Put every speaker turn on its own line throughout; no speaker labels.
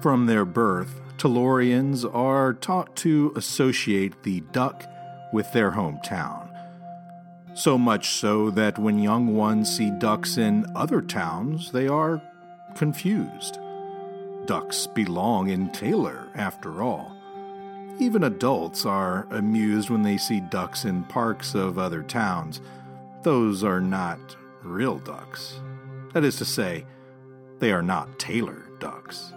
From their birth, Tellurians are taught to associate the duck with their hometown. So much so that when young ones see ducks in other towns, they are confused. Ducks belong in Taylor, after all. Even adults are amused when they see ducks in parks of other towns. Those are not real ducks. That is to say, they are not Taylor ducks.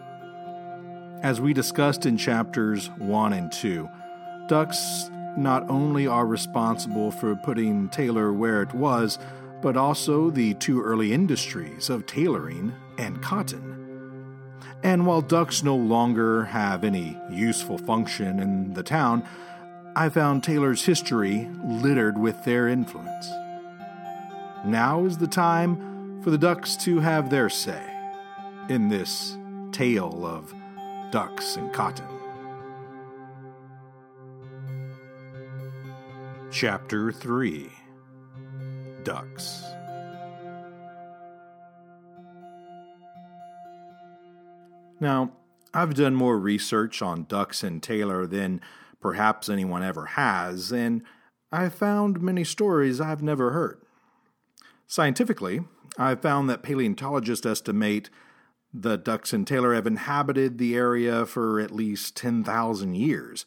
As we discussed in chapters 1 and 2, ducks not only are responsible for putting Taylor where it was, but also the two early industries of tailoring and cotton. And while ducks no longer have any useful function in the town, I found Taylor's history littered with their influence. Now is the time for the ducks to have their say in this tale of ducks and cotton. Chapter 3 Ducks Now, I've done more research on ducks and Taylor than perhaps anyone ever has, and I've found many stories I've never heard. Scientifically, I've found that paleontologists estimate the ducks and Taylor have inhabited the area for at least 10,000 years.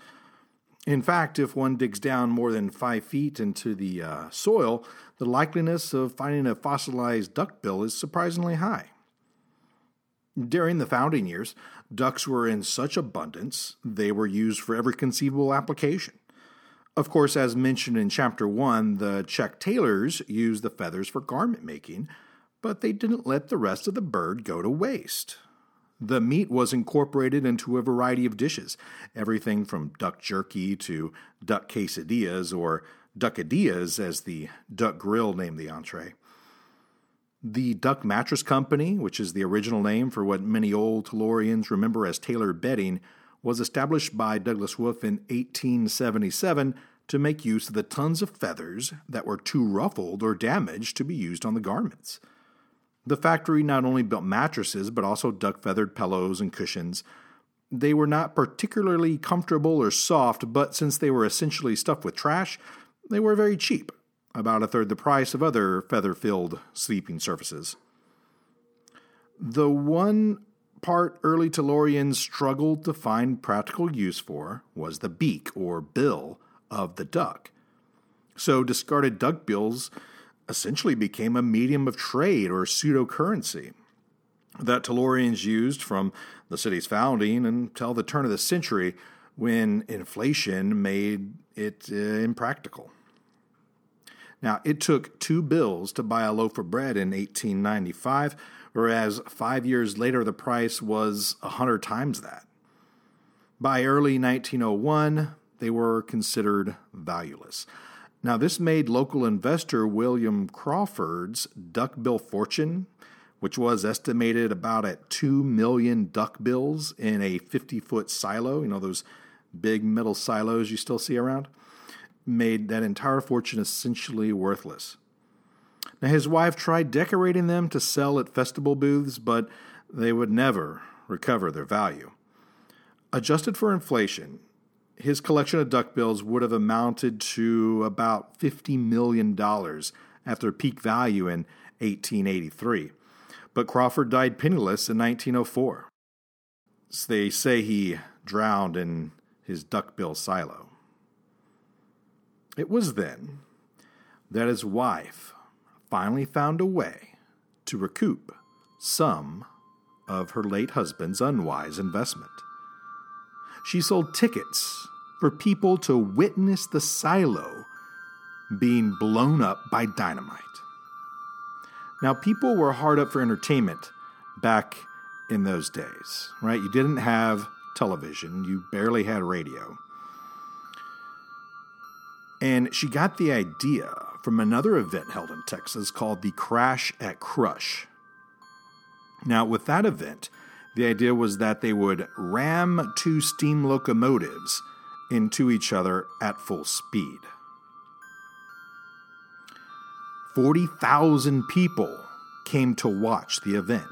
In fact, if one digs down more than five feet into the uh, soil, the likeliness of finding a fossilized duckbill is surprisingly high. During the founding years, ducks were in such abundance they were used for every conceivable application. Of course, as mentioned in Chapter 1, the Czech tailors used the feathers for garment making, but they didn't let the rest of the bird go to waste. The meat was incorporated into a variety of dishes, everything from duck jerky to duck quesadillas or duckadillas, as the duck grill named the entree. The Duck Mattress Company, which is the original name for what many old Tellurians remember as Taylor bedding, was established by Douglas Wolfe in 1877 to make use of the tons of feathers that were too ruffled or damaged to be used on the garments. The factory not only built mattresses, but also duck feathered pillows and cushions. They were not particularly comfortable or soft, but since they were essentially stuffed with trash, they were very cheap about a third the price of other feather filled sleeping surfaces. The one part early Tellurians struggled to find practical use for was the beak or bill of the duck. So discarded duck bills essentially became a medium of trade or pseudo currency that Tellurians used from the city's founding until the turn of the century when inflation made it uh, impractical. Now, it took two bills to buy a loaf of bread in 1895, whereas five years later the price was a hundred times that. By early 1901, they were considered valueless. Now, this made local investor William Crawford's duck bill fortune, which was estimated about at 2 million duck bills in a 50 foot silo, you know, those big metal silos you still see around made that entire fortune essentially worthless. Now, his wife tried decorating them to sell at festival booths, but they would never recover their value. Adjusted for inflation, his collection of duckbills would have amounted to about $50 million after peak value in 1883. But Crawford died penniless in 1904. So they say he drowned in his duckbill silo. It was then that his wife finally found a way to recoup some of her late husband's unwise investment. She sold tickets for people to witness the silo being blown up by dynamite. Now, people were hard up for entertainment back in those days, right? You didn't have television, you barely had radio. And she got the idea from another event held in Texas called the Crash at Crush. Now, with that event, the idea was that they would ram two steam locomotives into each other at full speed. 40,000 people came to watch the event.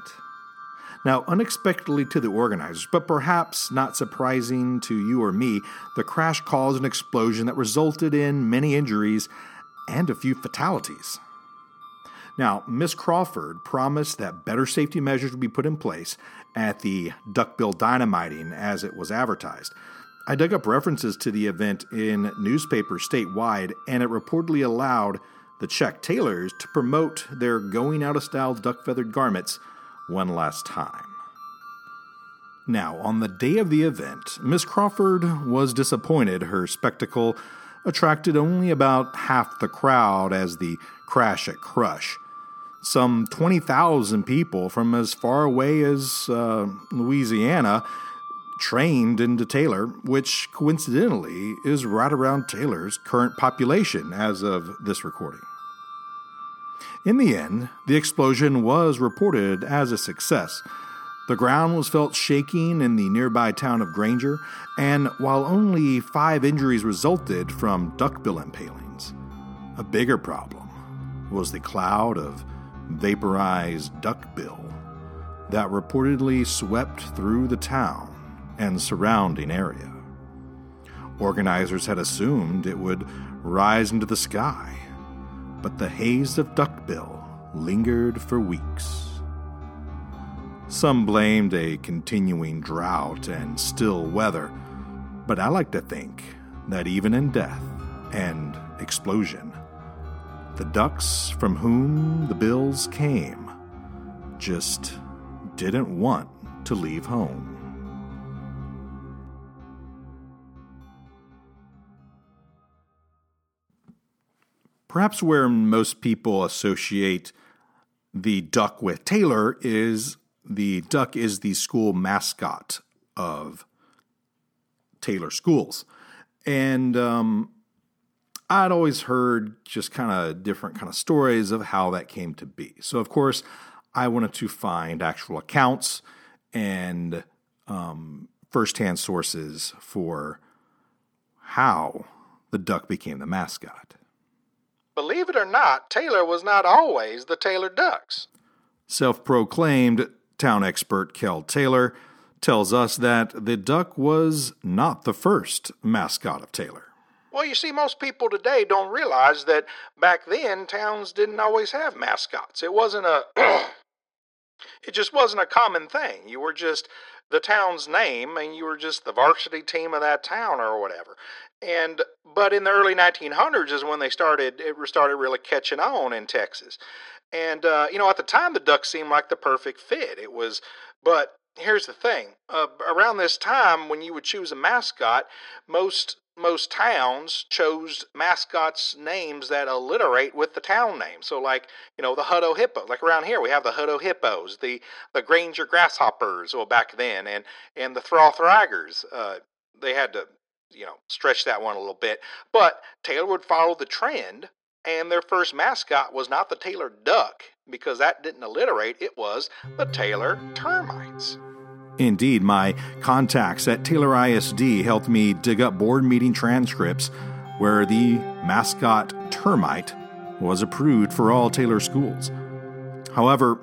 Now, unexpectedly to the organizers, but perhaps not surprising to you or me, the crash caused an explosion that resulted in many injuries and a few fatalities. Now, Miss Crawford promised that better safety measures would be put in place at the duckbill dynamiting as it was advertised. I dug up references to the event in newspapers statewide, and it reportedly allowed the Czech tailors to promote their going out of style duck feathered garments one last time. Now, on the day of the event, Miss Crawford was disappointed her spectacle attracted only about half the crowd as the crash at Crush. Some 20,000 people from as far away as uh, Louisiana trained into Taylor, which coincidentally is right around Taylor's current population as of this recording. In the end, the explosion was reported as a success. The ground was felt shaking in the nearby town of Granger, and while only five injuries resulted from duckbill impalings, a bigger problem was the cloud of vaporized duckbill that reportedly swept through the town and surrounding area. Organizers had assumed it would rise into the sky but the haze of duckbill lingered for weeks. Some blamed a continuing drought and still weather, but I like to think that even in death and explosion, the ducks from whom the bills came just didn't want to leave home. Perhaps where most people associate the duck with Taylor is the duck is the school mascot of Taylor schools. And um, I'd always heard just kind of different kind of stories of how that came to be. So, of course, I wanted to find actual accounts and um, firsthand sources for how the duck became the mascot.
Believe it or not, Taylor was not always the Taylor Ducks.
Self proclaimed town expert Kel Taylor tells us that the duck was not the first mascot of Taylor.
Well, you see, most people today don't realize that back then towns didn't always have mascots. It wasn't a. it just wasn't a common thing. You were just the town's name and you were just the varsity team of that town or whatever. And but in the early 1900s is when they started it started really catching on in Texas. And uh, you know, at the time the Ducks seemed like the perfect fit. It was, but here's the thing: uh, around this time, when you would choose a mascot, most most towns chose mascots names that alliterate with the town name. So like, you know, the Hutto Hippo. Like around here we have the Hutto Hippos, the the Granger Grasshoppers, well back then, and and the Thrall-Thragers. Uh, they had to you know, stretch that one a little bit. But Taylor would follow the trend, and their first mascot was not the Taylor Duck, because that didn't alliterate, it was the Taylor Termites.
Indeed, my contacts at Taylor ISD helped me dig up board meeting transcripts where the mascot termite was approved for all Taylor schools. However,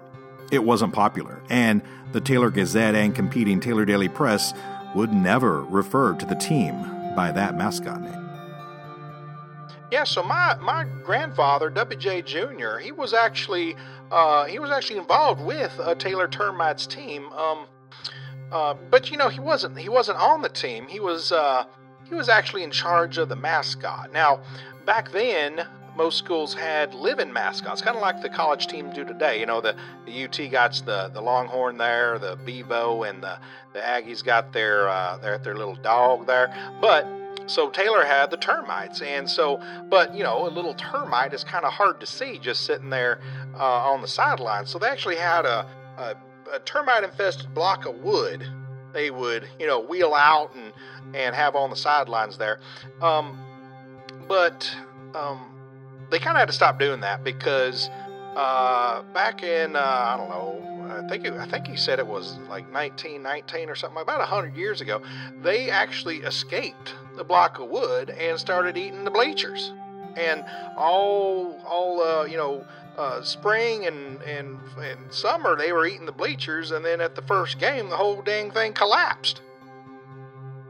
it wasn't popular, and the Taylor Gazette and competing Taylor Daily Press would never refer to the team by that mascot name.
Yeah, so my, my grandfather, W.J. Jr., he was actually uh, he was actually involved with uh, Taylor Termites team. Um, uh, but you know he wasn't he wasn't on the team. He was uh, he was actually in charge of the mascot. Now back then most schools had living mascots, kind of like the college team do today. You know, the, the UT got the, the Longhorn there, the Bevo, and the, the Aggies got their, uh, their, their little dog there. But so Taylor had the termites, and so, but you know, a little termite is kind of hard to see just sitting there uh, on the sideline. So they actually had a, a, a termite infested block of wood. They would, you know, wheel out and and have on the sidelines there. Um, but um, they kind of had to stop doing that because uh, back in uh, I don't know. I think it, I think he said it was like 1919 or something, about 100 years ago. They actually escaped the block of wood and started eating the bleachers. And all all uh, you know uh, spring and, and and summer they were eating the bleachers, and then at the first game the whole dang thing collapsed.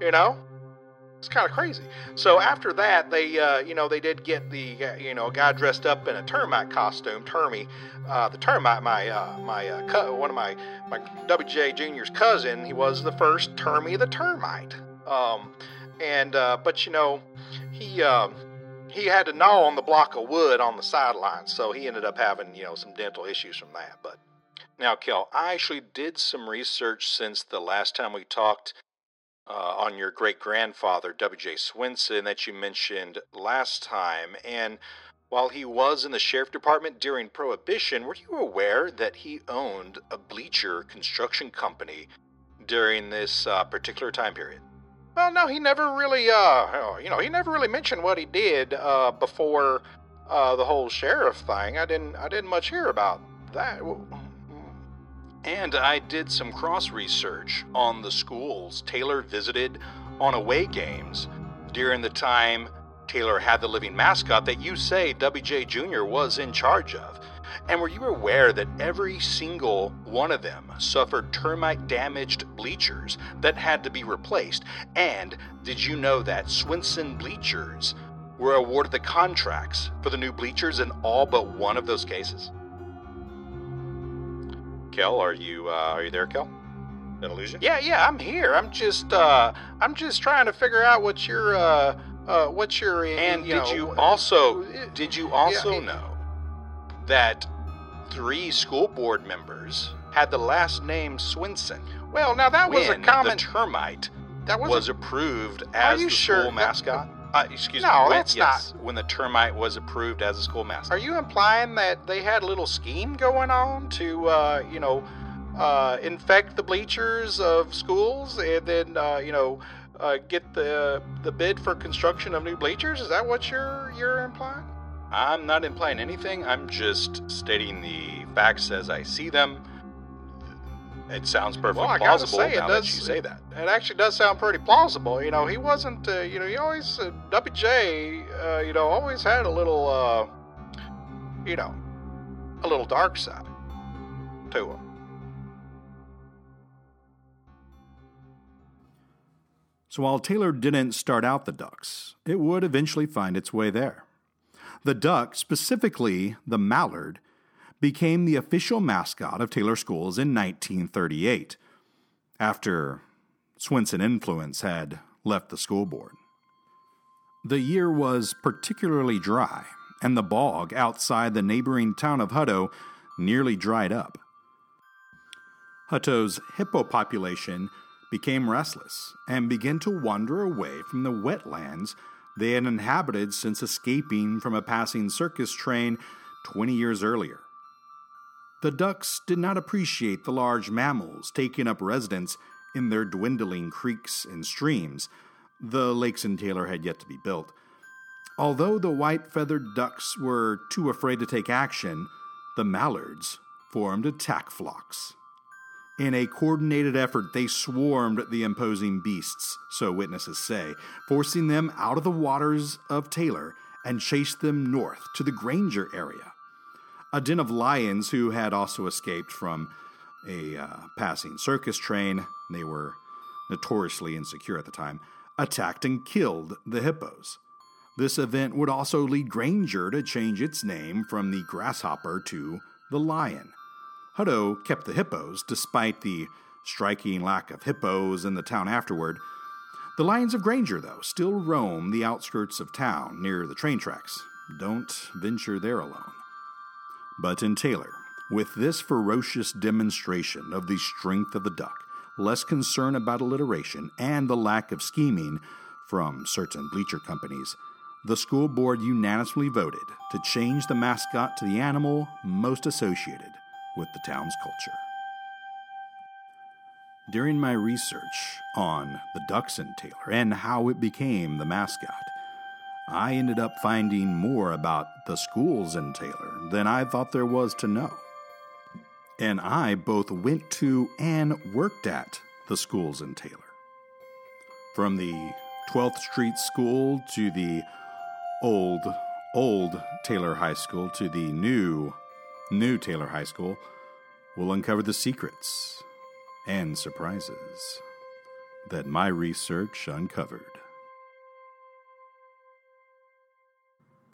You know, it's kind of crazy. So after that, they uh, you know they did get the uh, you know a guy dressed up in a termite costume, Termy, uh, the termite, my uh, my uh, co- one of my my WJ Junior's cousin. He was the first Termy the termite. Um, and uh, but you know he. Um, he had to gnaw on the block of wood on the sideline, so he ended up having, you know, some dental issues from that. But now, Kel, I actually did some research since the last time we talked uh, on your great grandfather, W.J. Swinson, that you mentioned last time. And while he was in the sheriff department during Prohibition, were you aware that he owned a bleacher construction company during this uh, particular time period? Well, no, he never really, uh, you know, he never really mentioned what he did uh, before uh, the whole sheriff thing. I didn't, I didn't much hear about that. And I did some cross research on the schools Taylor visited on away games during the time Taylor had the living mascot that you say WJ Jr. was in charge of. And were you aware that every single one of them suffered termite damaged bleachers that had to be replaced? And did you know that Swinson Bleachers were awarded the contracts for the new bleachers in all but one of those cases? Kel, are you uh, are you there, Kel? Did I lose you? Yeah, yeah, I'm here. I'm just uh, I'm just trying to figure out what your uh, uh, what your and you did know, you also did you also yeah, know that three school board members had the last name Swinson. Well, now that was a common the termite that was, was a, approved as the
sure?
school mascot.
Uh, excuse
no,
me.
No, that's
yes,
not.
When the termite was approved as a school mascot.
Are you implying that they had a little scheme going on to, uh, you know, uh, infect the bleachers of schools and then, uh, you know, uh, get the the bid for construction of new bleachers? Is that what you're you're implying?
I'm not implying anything. I'm just stating the facts as I see them. It sounds perfectly
well,
plausible
say,
now
does,
that you say that.
It actually does sound pretty plausible. You know, he wasn't. Uh, you know, he always uh, WJ. Uh, you know, always had a little. Uh, you know, a little dark side to him.
So while Taylor didn't start out the Ducks, it would eventually find its way there. The duck, specifically the mallard, became the official mascot of Taylor Schools in 1938, after Swinson influence had left the school board. The year was particularly dry, and the bog outside the neighboring town of Hutto nearly dried up. Hutto's hippo population became restless and began to wander away from the wetlands they had inhabited since escaping from a passing circus train 20 years earlier. The ducks did not appreciate the large mammals taking up residence in their dwindling creeks and streams. The lakes in Taylor had yet to be built. Although the white feathered ducks were too afraid to take action, the mallards formed attack flocks. In a coordinated effort, they swarmed the imposing beasts, so witnesses say, forcing them out of the waters of Taylor and chased them north to the Granger area. A den of lions who had also escaped from a uh, passing circus train, they were notoriously insecure at the time, attacked and killed the hippos. This event would also lead Granger to change its name from the grasshopper to the lion. Hutto kept the hippos, despite the striking lack of hippos in the town afterward. The lions of Granger, though, still roam the outskirts of town near the train tracks. Don't venture there alone. But in Taylor, with this ferocious demonstration of the strength of the duck, less concern about alliteration, and the lack of scheming from certain bleacher companies, the school board unanimously voted to change the mascot to the animal most associated with the town's culture. During my research on the ducks in Taylor and how it became the mascot, I ended up finding more about the schools in Taylor than I thought there was to know. And I both went to and worked at the schools in Taylor. From the 12th Street School to the old, old Taylor High School to the new New Taylor High School will uncover the secrets and surprises that my research uncovered.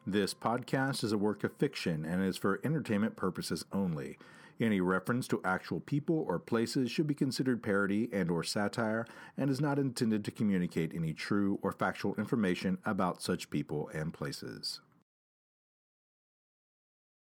This podcast is a work of fiction and is for entertainment purposes only. Any reference to actual people or places should be considered parody and or satire and is not intended to communicate any true or factual information about such people and places.